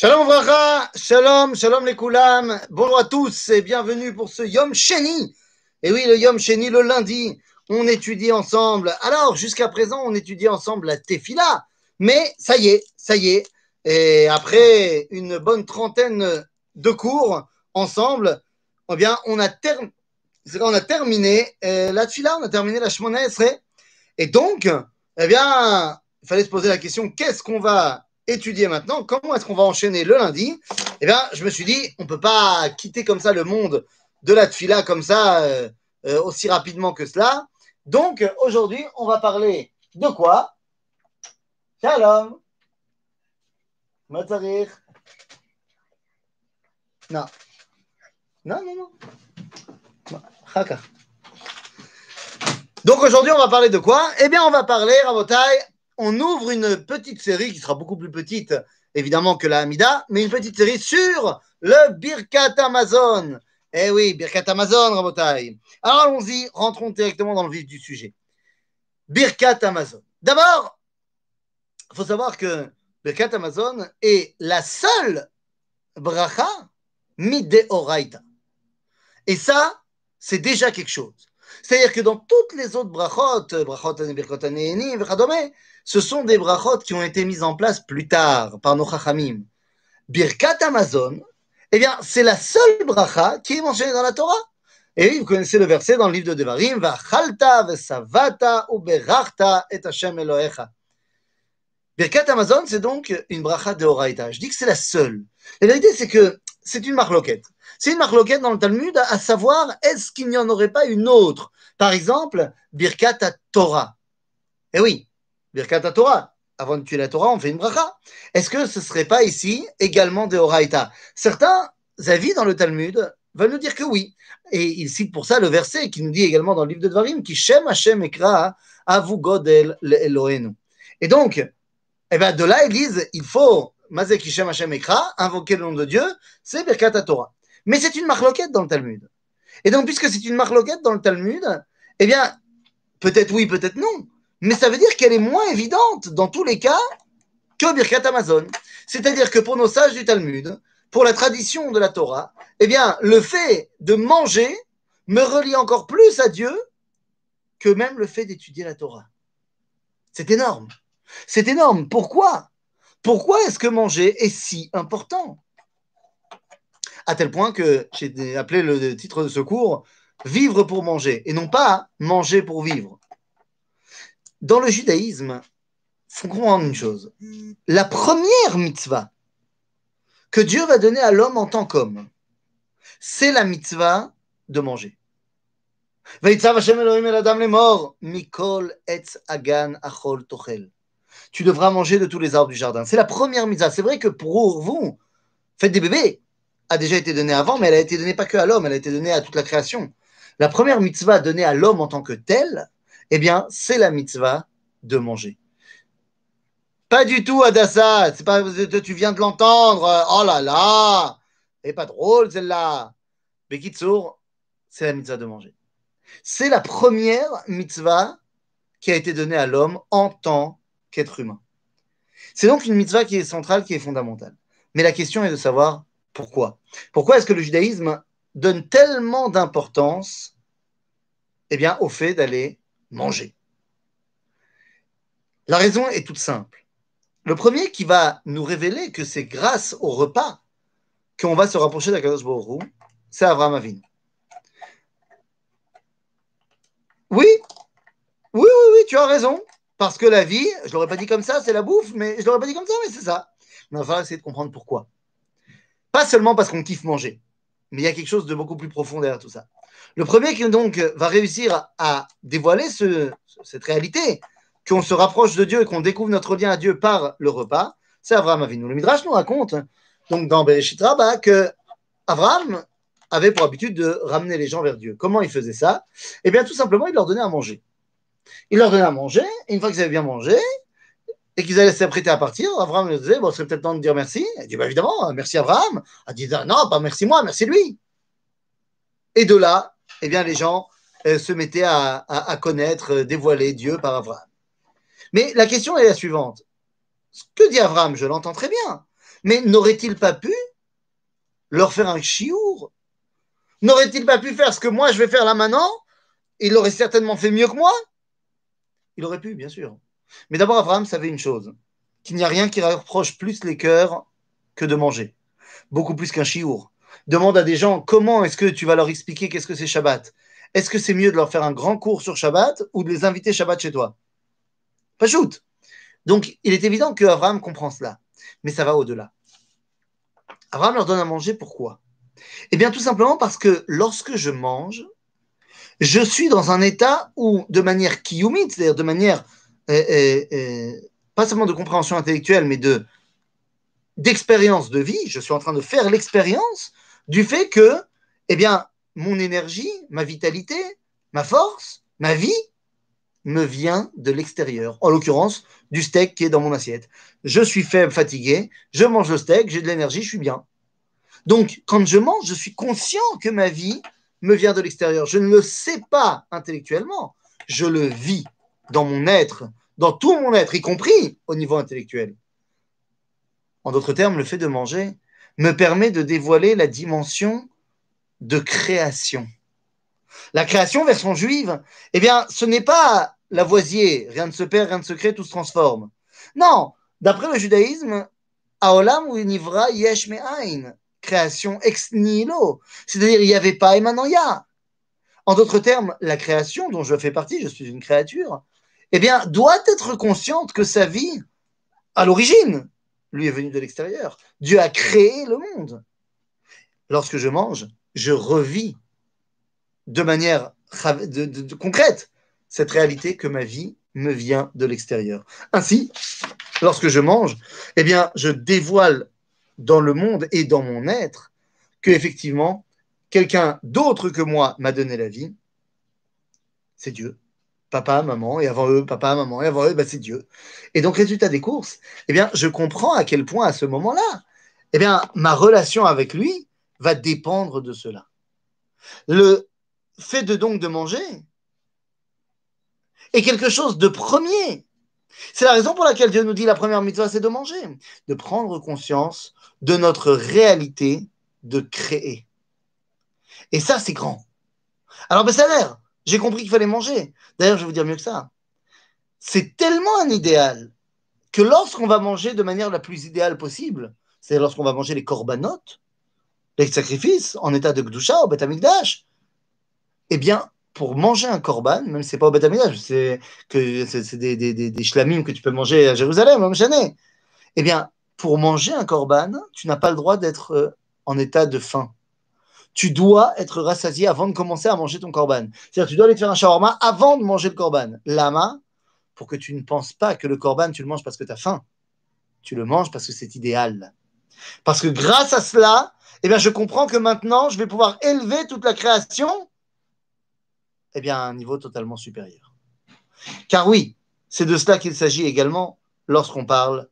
Shalom Vracha, Shalom, Shalom les Koulam. Bonjour à tous et bienvenue pour ce Yom Sheni. Et oui, le Yom Sheni, le lundi, on étudie ensemble. Alors, jusqu'à présent, on étudie ensemble la Tefila. Mais ça y est, ça y est. Et après une bonne trentaine de cours ensemble, eh bien, on a, on a terminé euh, la Tefila, on a terminé la Shemona Esrei. Et donc, eh bien, il fallait se poser la question qu'est-ce qu'on va étudier maintenant Comment est-ce qu'on va enchaîner le lundi Eh bien, je me suis dit, on ne peut pas quitter comme ça le monde de la Tfila comme ça euh, euh, aussi rapidement que cela. Donc, aujourd'hui, on va parler de quoi? Shalom Matzarir Non. Non, non, non. Chaka. Donc aujourd'hui, on va parler de quoi? Eh bien, on va parler, Rabotai, on ouvre une petite série qui sera beaucoup plus petite, évidemment, que la Hamida, mais une petite série sur le Birkat Amazon. Eh oui, Birkat Amazon, Rabotai. Alors allons-y, rentrons directement dans le vif du sujet. Birkat Amazon. D'abord, il faut savoir que Birkat Amazon est la seule bracha mideoraita. Et ça, c'est déjà quelque chose. C'est-à-dire que dans toutes les autres brachot, brachot ce sont des brachot qui ont été mises en place plus tard par nos chachamim. Birkat Amazon, eh bien, c'est la seule bracha qui est mentionnée dans la Torah. Et oui, vous connaissez le verset dans le livre de Devarim, Vachalta vesavata uberachta et Hashem Elohecha. Birkat Amazon, c'est donc une bracha de Horaïta. Je dis que c'est la seule. La vérité, c'est que c'est une marloquette. C'est une marloquette dans le Talmud à savoir est-ce qu'il n'y en aurait pas une autre? Par exemple, Birkat Torah. Eh oui, Birkat Torah. Avant de tuer la Torah, on fait une bracha. Est-ce que ce ne serait pas ici également de Horaïta Certains avis dans le Talmud veulent nous dire que oui. Et ils citent pour ça le verset qui nous dit également dans le livre de Dvarim qui Shem Hashem Ekra Avu Godel Elohenu. Et donc, eh ben de là, ils disent il faut Mazek Shem Hashem Ekra, invoquer le nom de Dieu, c'est Birkat Torah. Mais c'est une marloquette dans le Talmud. Et donc, puisque c'est une marloquette dans le Talmud, eh bien, peut-être oui, peut-être non. Mais ça veut dire qu'elle est moins évidente dans tous les cas que Birkat Amazon. C'est-à-dire que pour nos sages du Talmud, pour la tradition de la Torah, eh bien, le fait de manger me relie encore plus à Dieu que même le fait d'étudier la Torah. C'est énorme. C'est énorme. Pourquoi? Pourquoi est-ce que manger est si important? À tel point que j'ai appelé le titre de ce cours Vivre pour manger, et non pas manger pour vivre. Dans le judaïsme, il faut comprendre une chose. La première mitzvah que Dieu va donner à l'homme en tant qu'homme, c'est la mitzvah de manger. Tu devras manger de tous les arbres du jardin. C'est la première mitzvah. C'est vrai que pour vous, faites des bébés, a déjà été donnée avant, mais elle a été donnée pas que à l'homme, elle a été donnée à toute la création. La première mitzvah donnée à l'homme en tant que tel, eh bien, c'est la mitzvah de manger. Pas du tout, Adassa. C'est pas, tu viens de l'entendre. Oh là là. Elle pas drôle, celle-là. Bekitsour, c'est la mitzvah de manger. C'est la première mitzvah qui a été donnée à l'homme en tant qu'être humain. C'est donc une mitzvah qui est centrale, qui est fondamentale. Mais la question est de savoir pourquoi? Pourquoi est-ce que le judaïsme donne tellement d'importance eh bien, au fait d'aller manger? La raison est toute simple. Le premier qui va nous révéler que c'est grâce au repas qu'on va se rapprocher d'Akadosh Baruch c'est Abraham Avin. Oui, oui, oui, oui, tu as raison. Parce que la vie, je ne l'aurais pas dit comme ça, c'est la bouffe, mais je ne l'aurais pas dit comme ça, mais c'est ça. Mais on va essayer de comprendre pourquoi. Pas seulement parce qu'on kiffe manger, mais il y a quelque chose de beaucoup plus profond derrière tout ça. Le premier qui donc va réussir à dévoiler ce, cette réalité, qu'on se rapproche de Dieu et qu'on découvre notre lien à Dieu par le repas, c'est Abraham Avinu. Le Midrash nous raconte, donc dans Bereshit que Abraham avait pour habitude de ramener les gens vers Dieu. Comment il faisait ça? Eh bien, tout simplement, il leur donnait à manger. Il leur donnait à manger, et une fois qu'ils avaient bien mangé, et qu'ils allaient s'apprêter à partir, Abraham leur disait, bon, ce serait peut-être temps de dire merci. Il dit, bah, évidemment, merci Abraham. Il dit, non, pas merci moi, merci lui. Et de là, eh bien, les gens euh, se mettaient à, connaître, euh, dévoiler Dieu par Abraham. Mais la question est la suivante. Ce que dit Abraham, je l'entends très bien. Mais n'aurait-il pas pu leur faire un chiour? N'aurait-il pas pu faire ce que moi je vais faire là maintenant? Il aurait certainement fait mieux que moi? Il aurait pu, bien sûr. Mais d'abord, Abraham savait une chose qu'il n'y a rien qui rapproche plus les cœurs que de manger. Beaucoup plus qu'un chiour. Demande à des gens comment est-ce que tu vas leur expliquer qu'est-ce que c'est Shabbat? Est-ce que c'est mieux de leur faire un grand cours sur Shabbat ou de les inviter Shabbat chez toi? Pas shoot. Donc, il est évident que Abraham comprend cela. Mais ça va au-delà. Abraham leur donne à manger pourquoi? Eh bien, tout simplement parce que lorsque je mange, je suis dans un état où, de manière kiyumite, c'est-à-dire de manière euh, pas seulement de compréhension intellectuelle, mais de d'expérience de vie, je suis en train de faire l'expérience du fait que, eh bien, mon énergie, ma vitalité, ma force, ma vie me vient de l'extérieur, en l'occurrence du steak qui est dans mon assiette. Je suis faible, fatigué, je mange le steak, j'ai de l'énergie, je suis bien. Donc, quand je mange, je suis conscient que ma vie me vient de l'extérieur. Je ne le sais pas intellectuellement, je le vis dans mon être, dans tout mon être, y compris au niveau intellectuel. En d'autres termes, le fait de manger me permet de dévoiler la dimension de création. La création version juive, eh bien, ce n'est pas Lavoisier, rien ne se perd, rien ne se crée, tout se transforme. Non, d'après le judaïsme, Aolam ou Nivra Yesh Me'ain, création ex nihilo, c'est-à-dire il n'y avait pas et maintenant il y a. En d'autres termes, la création dont je fais partie, je suis une créature, eh bien, doit être consciente que sa vie, à l'origine, lui est venue de l'extérieur. Dieu a créé le monde. Lorsque je mange, je revis de manière concrète cette réalité que ma vie me vient de l'extérieur. Ainsi, lorsque je mange, eh bien, je dévoile dans le monde et dans mon être que effectivement, quelqu'un d'autre que moi m'a donné la vie. C'est Dieu papa, maman, et avant eux, papa, maman, et avant eux, bah, c'est Dieu. Et donc, résultat des courses, eh bien, je comprends à quel point, à ce moment-là, eh bien, ma relation avec lui va dépendre de cela. Le fait de donc de manger est quelque chose de premier. C'est la raison pour laquelle Dieu nous dit la première mitzvah, c'est de manger, de prendre conscience de notre réalité de créer. Et ça, c'est grand. Alors, ben, ça a l'air. J'ai compris qu'il fallait manger. D'ailleurs, je vais vous dire mieux que ça. C'est tellement un idéal que lorsqu'on va manger de manière la plus idéale possible, c'est lorsqu'on va manger les corbanotes, les sacrifices en état de gdusha au Beth eh bien, pour manger un korban, même si ce n'est pas au Beth c'est que c'est des, des shlamim que tu peux manger à Jérusalem, même jamais. Eh bien, pour manger un korban, tu n'as pas le droit d'être euh, en état de faim tu dois être rassasié avant de commencer à manger ton korban. C'est-à-dire, tu dois aller te faire un shawarma avant de manger le korban. Lama, pour que tu ne penses pas que le korban, tu le manges parce que tu as faim. Tu le manges parce que c'est idéal. Parce que grâce à cela, eh bien, je comprends que maintenant, je vais pouvoir élever toute la création eh bien, à un niveau totalement supérieur. Car oui, c'est de cela qu'il s'agit également lorsqu'on parle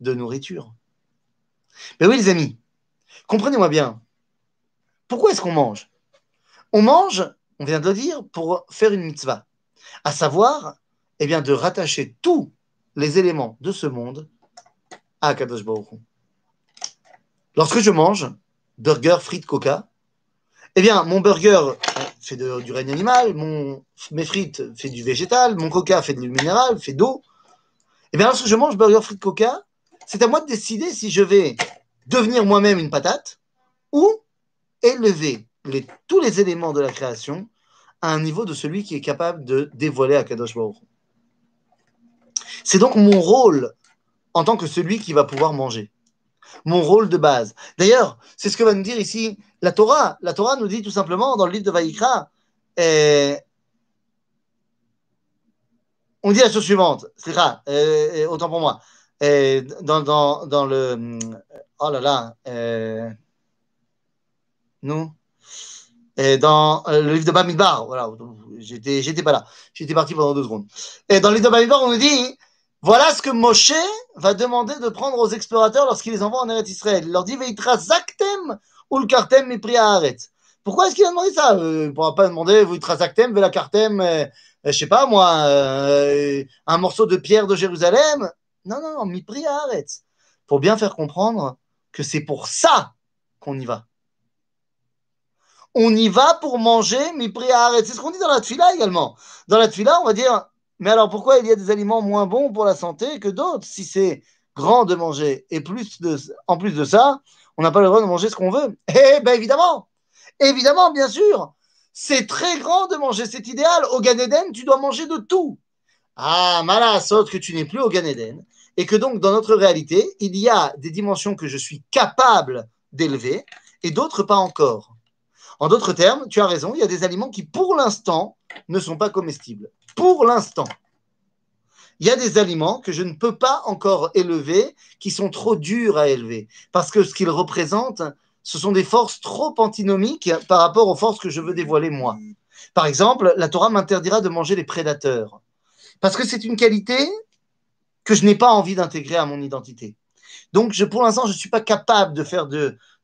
de nourriture. Mais oui, les amis, comprenez-moi bien, pourquoi est-ce qu'on mange? On mange, on vient de le dire, pour faire une mitzvah, à savoir, eh bien, de rattacher tous les éléments de ce monde à Kadosh Baruch Lorsque je mange burger, frites, coca, eh bien, mon burger fait du règne animal, mes frites fait du végétal, mon coca fait du minéral, fait d'eau. Eh bien, lorsque je mange burger, frites, coca, c'est à moi de décider si je vais devenir moi-même une patate ou élever tous les éléments de la création à un niveau de celui qui est capable de dévoiler à Kadosh Baruch. C'est donc mon rôle en tant que celui qui va pouvoir manger. Mon rôle de base. D'ailleurs, c'est ce que va nous dire ici la Torah. La Torah nous dit tout simplement dans le livre de Vaïkra, eh, on dit la chose suivante, c'est ça, eh, autant pour moi. Dans, dans, dans, le. Oh là là. Non. Et dans euh, le livre de Bamidbar, voilà, j'étais, j'étais pas là, j'étais parti pendant deux secondes. Et dans le livre de Bamidbar, on nous dit, voilà ce que Moshe va demander de prendre aux explorateurs lorsqu'il les envoie en Eretz Israël. Il leur dit, Veitra zaktem ou le kartem mipri Pourquoi est-ce qu'il a demandé ça? Euh, Il ne pourra pas demander, Veitra zaktem, vela kartem, euh, je sais pas moi, un morceau de pierre de Jérusalem. Non, non, non, mipri Pour bien faire comprendre que c'est pour ça qu'on y va. On y va pour manger, mais arrêter. C'est ce qu'on dit dans la tfila également. Dans la tfila, on va dire, mais alors pourquoi il y a des aliments moins bons pour la santé que d'autres? Si c'est grand de manger et plus de, en plus de ça, on n'a pas le droit de manger ce qu'on veut Eh bien évidemment, évidemment, bien sûr, c'est très grand de manger, c'est idéal. Au Gan Eden, tu dois manger de tout. Ah, saute que tu n'es plus au Gan Eden et que donc dans notre réalité, il y a des dimensions que je suis capable d'élever et d'autres pas encore. En d'autres termes, tu as raison, il y a des aliments qui pour l'instant ne sont pas comestibles. Pour l'instant. Il y a des aliments que je ne peux pas encore élever, qui sont trop durs à élever, parce que ce qu'ils représentent, ce sont des forces trop antinomiques par rapport aux forces que je veux dévoiler moi. Par exemple, la Torah m'interdira de manger les prédateurs, parce que c'est une qualité que je n'ai pas envie d'intégrer à mon identité. Donc, pour l'instant, je ne suis pas capable de faire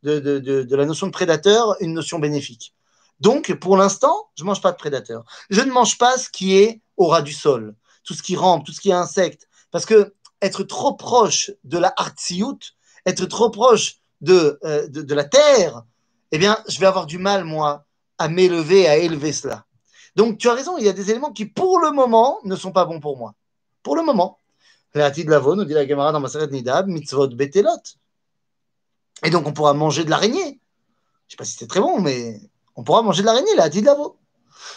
de, la notion de prédateur une notion bénéfique. Donc, pour l'instant, je ne mange pas de prédateur. Je ne mange pas ce qui est au ras du sol, tout ce qui rampe, tout ce qui est insecte. Parce que être trop proche de la hartsiout, être trop proche de, euh, de, de, la terre, eh bien, je vais avoir du mal, moi, à m'élever, à élever cela. Donc, tu as raison, il y a des éléments qui, pour le moment, ne sont pas bons pour moi. Pour le moment. de Lavo, nous dit la Gemara dans Nidab, mitzvot betelot. Et donc, on pourra manger de l'araignée. Je ne sais pas si c'est très bon, mais on pourra manger de l'araignée, la de Lavo.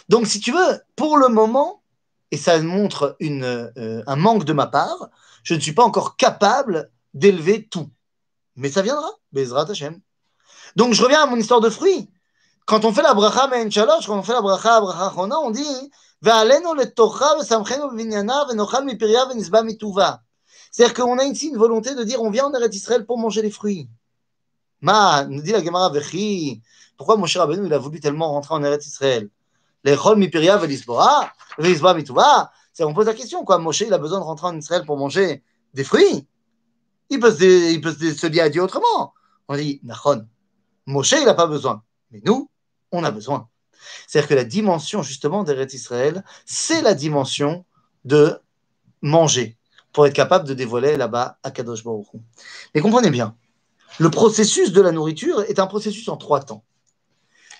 Donc, si tu veux, pour le moment, et ça montre euh, un manque de ma part, je ne suis pas encore capable d'élever tout. Mais ça viendra, Bezrat. Donc, je reviens à mon histoire de fruits. Quand on fait la bracha men shalosh, quand on fait la bracha bracha chona, on dit c'est-à-dire qu'on a ici une volonté de dire on vient en Eretz Israël pour manger les fruits. Ma, nous dit la Gemara Vechi, pourquoi Moshe Rabbeinu il a voulu tellement rentrer en Eretz Israël? Les Chol Mipiria Velisbora, Velisba Mituva, c'est on pose la question quoi, Moshe il a besoin de rentrer en Israël pour manger des fruits? Il peut se, il dire à Dieu autrement. On dit, Nachon, Moshe il n'a pas besoin, mais nous, on a besoin. C'est-à-dire que la dimension justement d'Eretz Israël, c'est la dimension de manger pour être capable de dévoiler là-bas à Kadosh Baruch Mais comprenez bien, le processus de la nourriture est un processus en trois temps.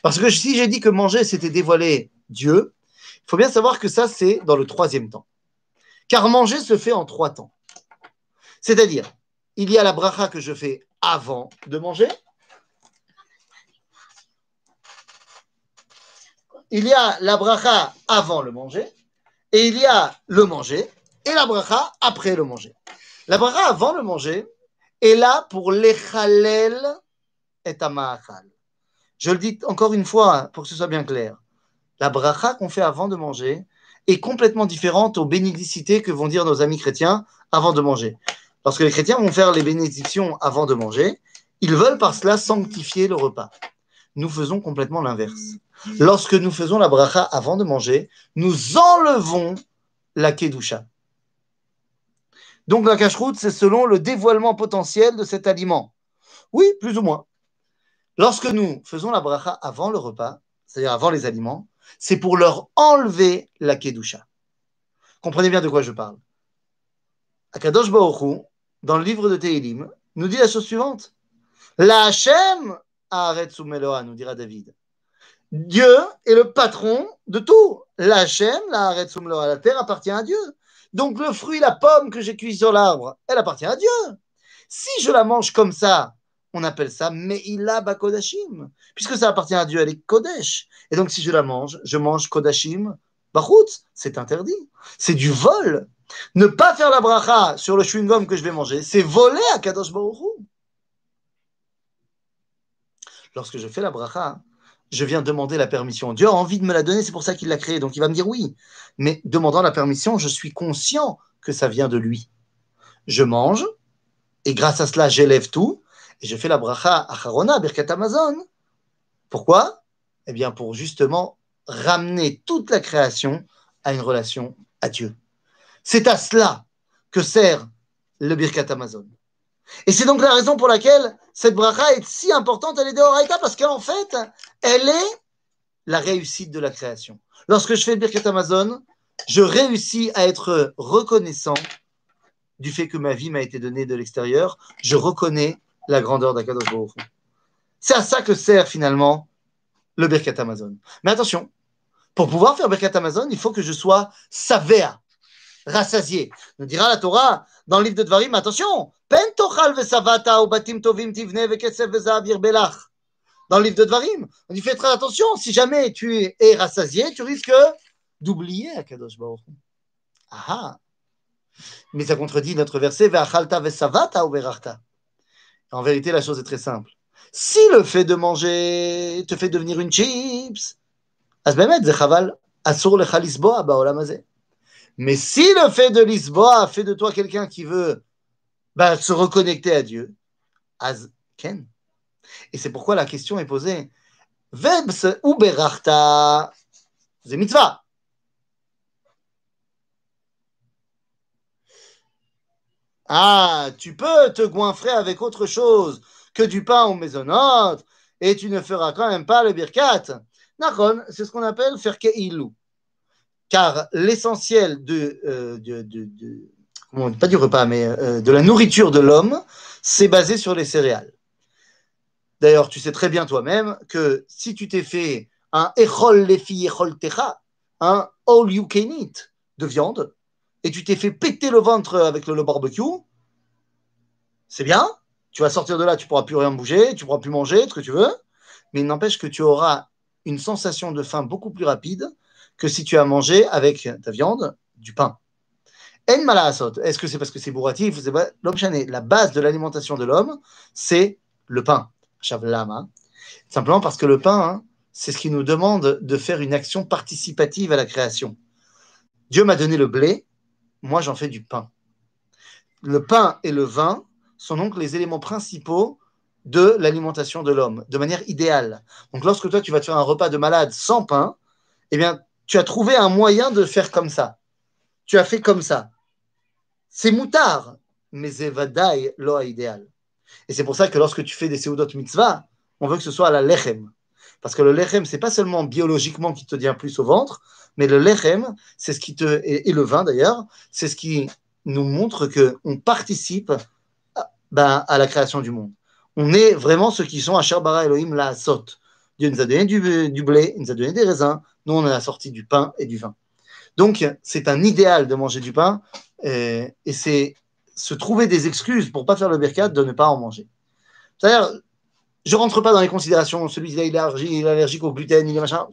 Parce que si j'ai dit que manger, c'était dévoiler Dieu, il faut bien savoir que ça, c'est dans le troisième temps. Car manger se fait en trois temps. C'est-à-dire, il y a la bracha que je fais avant de manger, il y a la bracha avant le manger, et il y a le manger, et la bracha après le manger. La bracha avant le manger est là pour l'echalel et amahal. Je le dis encore une fois pour que ce soit bien clair. La bracha qu'on fait avant de manger est complètement différente aux bénédicités que vont dire nos amis chrétiens avant de manger. Lorsque les chrétiens vont faire les bénédictions avant de manger, ils veulent par cela sanctifier le repas. Nous faisons complètement l'inverse. Lorsque nous faisons la bracha avant de manger, nous enlevons la kedusha. Donc la cacheroute, c'est selon le dévoilement potentiel de cet aliment. Oui, plus ou moins. Lorsque nous faisons la bracha avant le repas, c'est-à-dire avant les aliments, c'est pour leur enlever la kedusha. Comprenez bien de quoi je parle. Akadosh Baruch dans le livre de Tehilim, nous dit la chose suivante. La Hashem Meloa, nous dira David. Dieu est le patron de tout. La chaîne, la la terre appartient à Dieu. Donc le fruit, la pomme que j'ai cuit sur l'arbre, elle appartient à Dieu. Si je la mange comme ça, on appelle ça Meila Bakodashim, puisque ça appartient à Dieu, elle est Kodesh. Et donc si je la mange, je mange Kodashim Bachut, c'est interdit. C'est du vol. Ne pas faire la bracha sur le chewing-gum que je vais manger, c'est voler à Kadosh Baruch Lorsque je fais la bracha, je viens demander la permission. Dieu a envie de me la donner, c'est pour ça qu'il l'a créé, donc il va me dire oui. Mais demandant la permission, je suis conscient que ça vient de lui. Je mange, et grâce à cela, j'élève tout, et je fais la bracha acharona, birkat Amazon. Pourquoi? Eh bien, pour justement ramener toute la création à une relation à Dieu. C'est à cela que sert le birkat Amazon. Et c'est donc la raison pour laquelle cette bracha est si importante, elle est de parce qu'en fait, elle est la réussite de la création. Lorsque je fais le Birkat Amazon, je réussis à être reconnaissant du fait que ma vie m'a été donnée de l'extérieur. Je reconnais la grandeur d'Akadosh. C'est à ça que sert finalement le Birkat Amazon. Mais attention, pour pouvoir faire Birkat Amazon, il faut que je sois savéa, rassasié. Nous dira la Torah dans le livre de Dvarim, attention, pentochal batim tovim tivne. Dans le livre de Dvarim, on dit fais très attention, si jamais tu es rassasié, tu risques d'oublier Akadosh Baruch Hu. Ah Mais ça contredit notre verset, ve'achalta vesavata ou En vérité, la chose est très simple. Si le fait de manger te fait devenir une chips, mais si le fait de Lisboa fait de toi quelqu'un qui veut bah, se reconnecter à Dieu, az ken. Et c'est pourquoi la question est posée. Vebs ou berachta. Ah, tu peux te goinfrer avec autre chose que du pain au maisonnote, et tu ne feras quand même pas le birkat. Nakon, c'est ce qu'on appelle faire ke'ilu. Car l'essentiel de, euh, pas du repas, mais euh, de la nourriture de l'homme, c'est basé sur les céréales. D'ailleurs, tu sais très bien toi-même que si tu t'es fait un echol lefi echol techa, un all you can eat de viande, et tu t'es fait péter le ventre avec le barbecue, c'est bien, tu vas sortir de là, tu pourras plus rien bouger, tu pourras plus manger, ce que tu veux, mais il n'empêche que tu auras une sensation de faim beaucoup plus rapide que si tu as mangé avec ta viande du pain. En Est-ce que c'est parce que c'est bourratif La base de l'alimentation de l'homme, c'est le pain. Simplement parce que le pain, hein, c'est ce qui nous demande de faire une action participative à la création. Dieu m'a donné le blé, moi j'en fais du pain. Le pain et le vin sont donc les éléments principaux de l'alimentation de l'homme, de manière idéale. Donc lorsque toi tu vas te faire un repas de malade sans pain, eh bien tu as trouvé un moyen de faire comme ça. Tu as fait comme ça. C'est moutard, mais c'est loa idéal. Et c'est pour ça que lorsque tu fais des seudot mitzvah, on veut que ce soit à la lechem. Parce que le lechem, c'est pas seulement biologiquement qui te tient plus au ventre, mais le lechem, c'est ce qui te, et, le vin d'ailleurs, c'est ce qui nous montre que on participe ben, à la création du monde. On est vraiment ceux qui sont à Sherbara Elohim la sot. Dieu nous a donné du, blé, il nous a donné des raisins, nous on a sorti du pain et du vin. Donc c'est un idéal de manger du pain et, c'est se trouver des excuses pour pas faire le birkat de ne pas en manger. C'est-à-dire, je rentre pas dans les considérations, celui qui est allergique, au gluten, il est machin,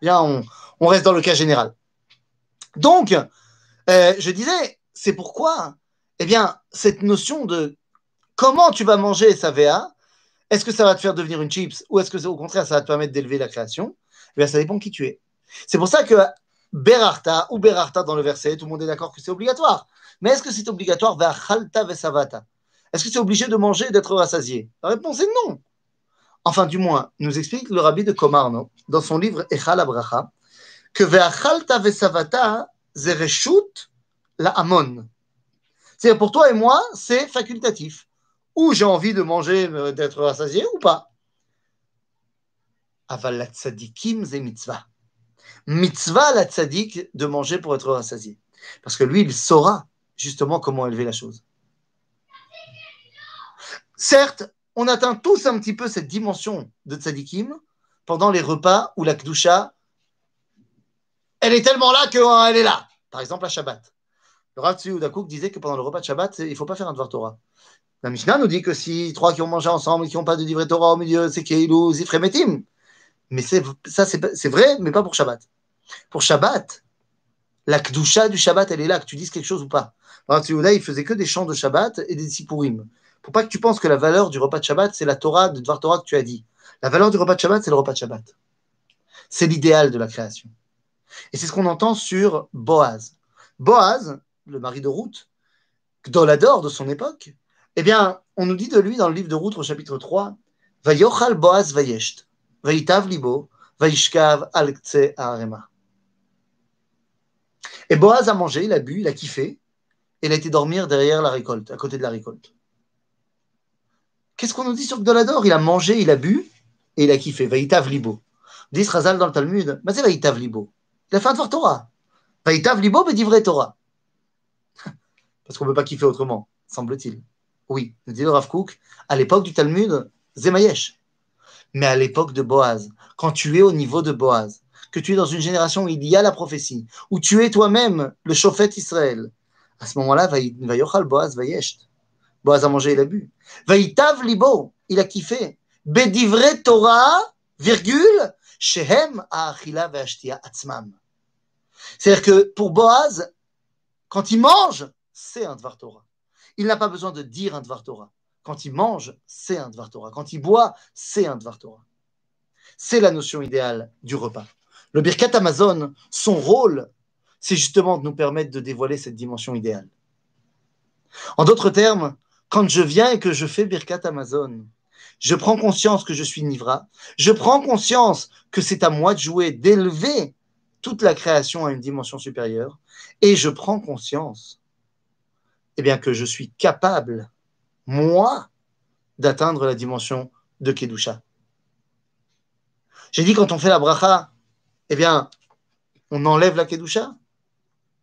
Bien, on, on, reste dans le cas général. Donc, euh, je disais, c'est pourquoi eh bien, cette notion de comment tu vas manger sa VA, est-ce que ça va te faire devenir une chips ou est-ce que au contraire ça va te permettre d'élever la création? Eh bien, ça dépend qui tu es. C'est pour ça que Berarta ou Berarta dans le verset, tout le monde est d'accord que c'est obligatoire. Mais est-ce que c'est obligatoire? Chalta vesavata Est-ce que c'est obligé de manger et d'être rassasié? La réponse est non. Enfin, du moins, nous explique le rabbi de Komarno dans son livre Echal Abracha que Ve'achalta vesavata zereshut la amon. C'est pour toi et moi, c'est facultatif. Ou j'ai envie de manger, euh, d'être rassasié ou pas. Aval tzadikim mitzvah. Mitzvah la tzadik de manger pour être rassasié. Parce que lui, il saura justement comment élever la chose. Certes, on atteint tous un petit peu cette dimension de tzadikim pendant les repas où la kdusha, elle est tellement là qu'elle hein, est là. Par exemple, la Shabbat. Le Rav disait que pendant le repas de Shabbat, il ne faut pas faire un Dvar Torah. La Mishnah nous dit que si trois qui ont mangé ensemble et qui n'ont pas de Divrei Torah au milieu, c'est Keilou Zifremetim. Mais ça, c'est vrai, mais pas pour Shabbat. Pour Shabbat, la Kdusha du Shabbat, elle est là, que tu dises quelque chose ou pas. Rav il faisait que des chants de Shabbat et des Sipurim. Pour pas que tu penses que la valeur du repas de Shabbat, c'est la Torah, de Dvar Torah que tu as dit. La valeur du repas de Shabbat, c'est le repas de Shabbat. C'est l'idéal de la création. Et c'est ce qu'on entend sur Boaz. Boaz, le mari de Ruth, Gdolador de son époque, eh bien, on nous dit de lui dans le livre de Ruth au chapitre 3, Vayochal Boaz Vayesht, Vayitav Libo, Vayishkav al Arema. Et Boaz a mangé, il a bu, il a kiffé, et il a été dormir derrière la récolte, à côté de la récolte. Qu'est-ce qu'on nous dit sur Gdolador Il a mangé, il a bu, et il a kiffé. Vayitav Libo. Dit Razal dans le Talmud, mais c'est Vayitav Libo. Il a fait un Torah. Vayitav Libo, mais vrai Torah. Parce qu'on ne peut pas kiffer autrement, semble-t-il. Oui, dit le Rav Kook, à l'époque du Talmud, Zemayesh. Mais à l'époque de Boaz, quand tu es au niveau de Boaz, que tu es dans une génération où il y a la prophétie, où tu es toi-même le chauffette Israël, à ce moment-là, Vayochal Boaz Vayesht. Boaz a mangé, il a bu. Vaïtav Libo, il a kiffé. Bedivre Torah, virgule, Shehem Achila Ve'ashtia Atzmam. C'est-à-dire que pour Boaz, quand il mange, c'est un Dvar Torah. Il n'a pas besoin de dire un Dvar Torah. Quand il mange, c'est un Dvar Torah. Quand il boit, c'est un Dvar Torah. C'est la notion idéale du repas. Le Birkat Amazon, son rôle, c'est justement de nous permettre de dévoiler cette dimension idéale. En d'autres termes, quand je viens et que je fais Birkat Amazon, je prends conscience que je suis Nivra, je prends conscience que c'est à moi de jouer, d'élever toute la création à une dimension supérieure, et je prends conscience eh bien, que je suis capable, moi, d'atteindre la dimension de Kedusha. J'ai dit quand on fait la bracha, eh bien, on enlève la Kedusha.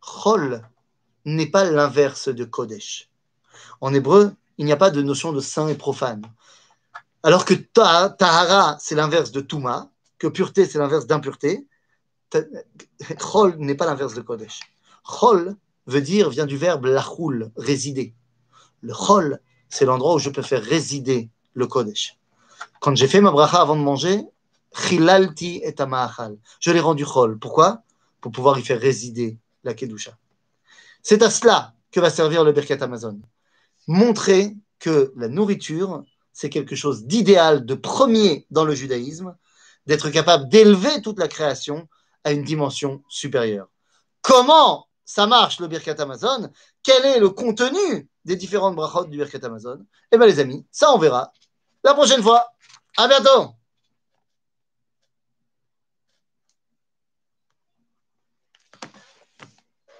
Chol n'est pas l'inverse de Kodesh. En hébreu, il n'y a pas de notion de saint et profane. Alors que Tahara, c'est l'inverse de Touma, que pureté, c'est l'inverse d'impureté, Chol n'est pas l'inverse de Kodesh. Chol veut dire, vient du verbe lachoul, résider. Le Chol, c'est l'endroit où je peux faire résider le Kodesh. Quand j'ai fait ma bracha avant de manger, Chilalti et Je l'ai rendu Chol. Pourquoi? Pour pouvoir y faire résider la Kedusha. C'est à cela que va servir le Birkat Amazon. Montrer que la nourriture, c'est quelque chose d'idéal, de premier dans le judaïsme, d'être capable d'élever toute la création à une dimension supérieure. Comment ça marche le Birkat Amazon. Quel est le contenu des différentes brachot du Birkat Amazon? Eh bien les amis, ça on verra. La prochaine fois. À bientôt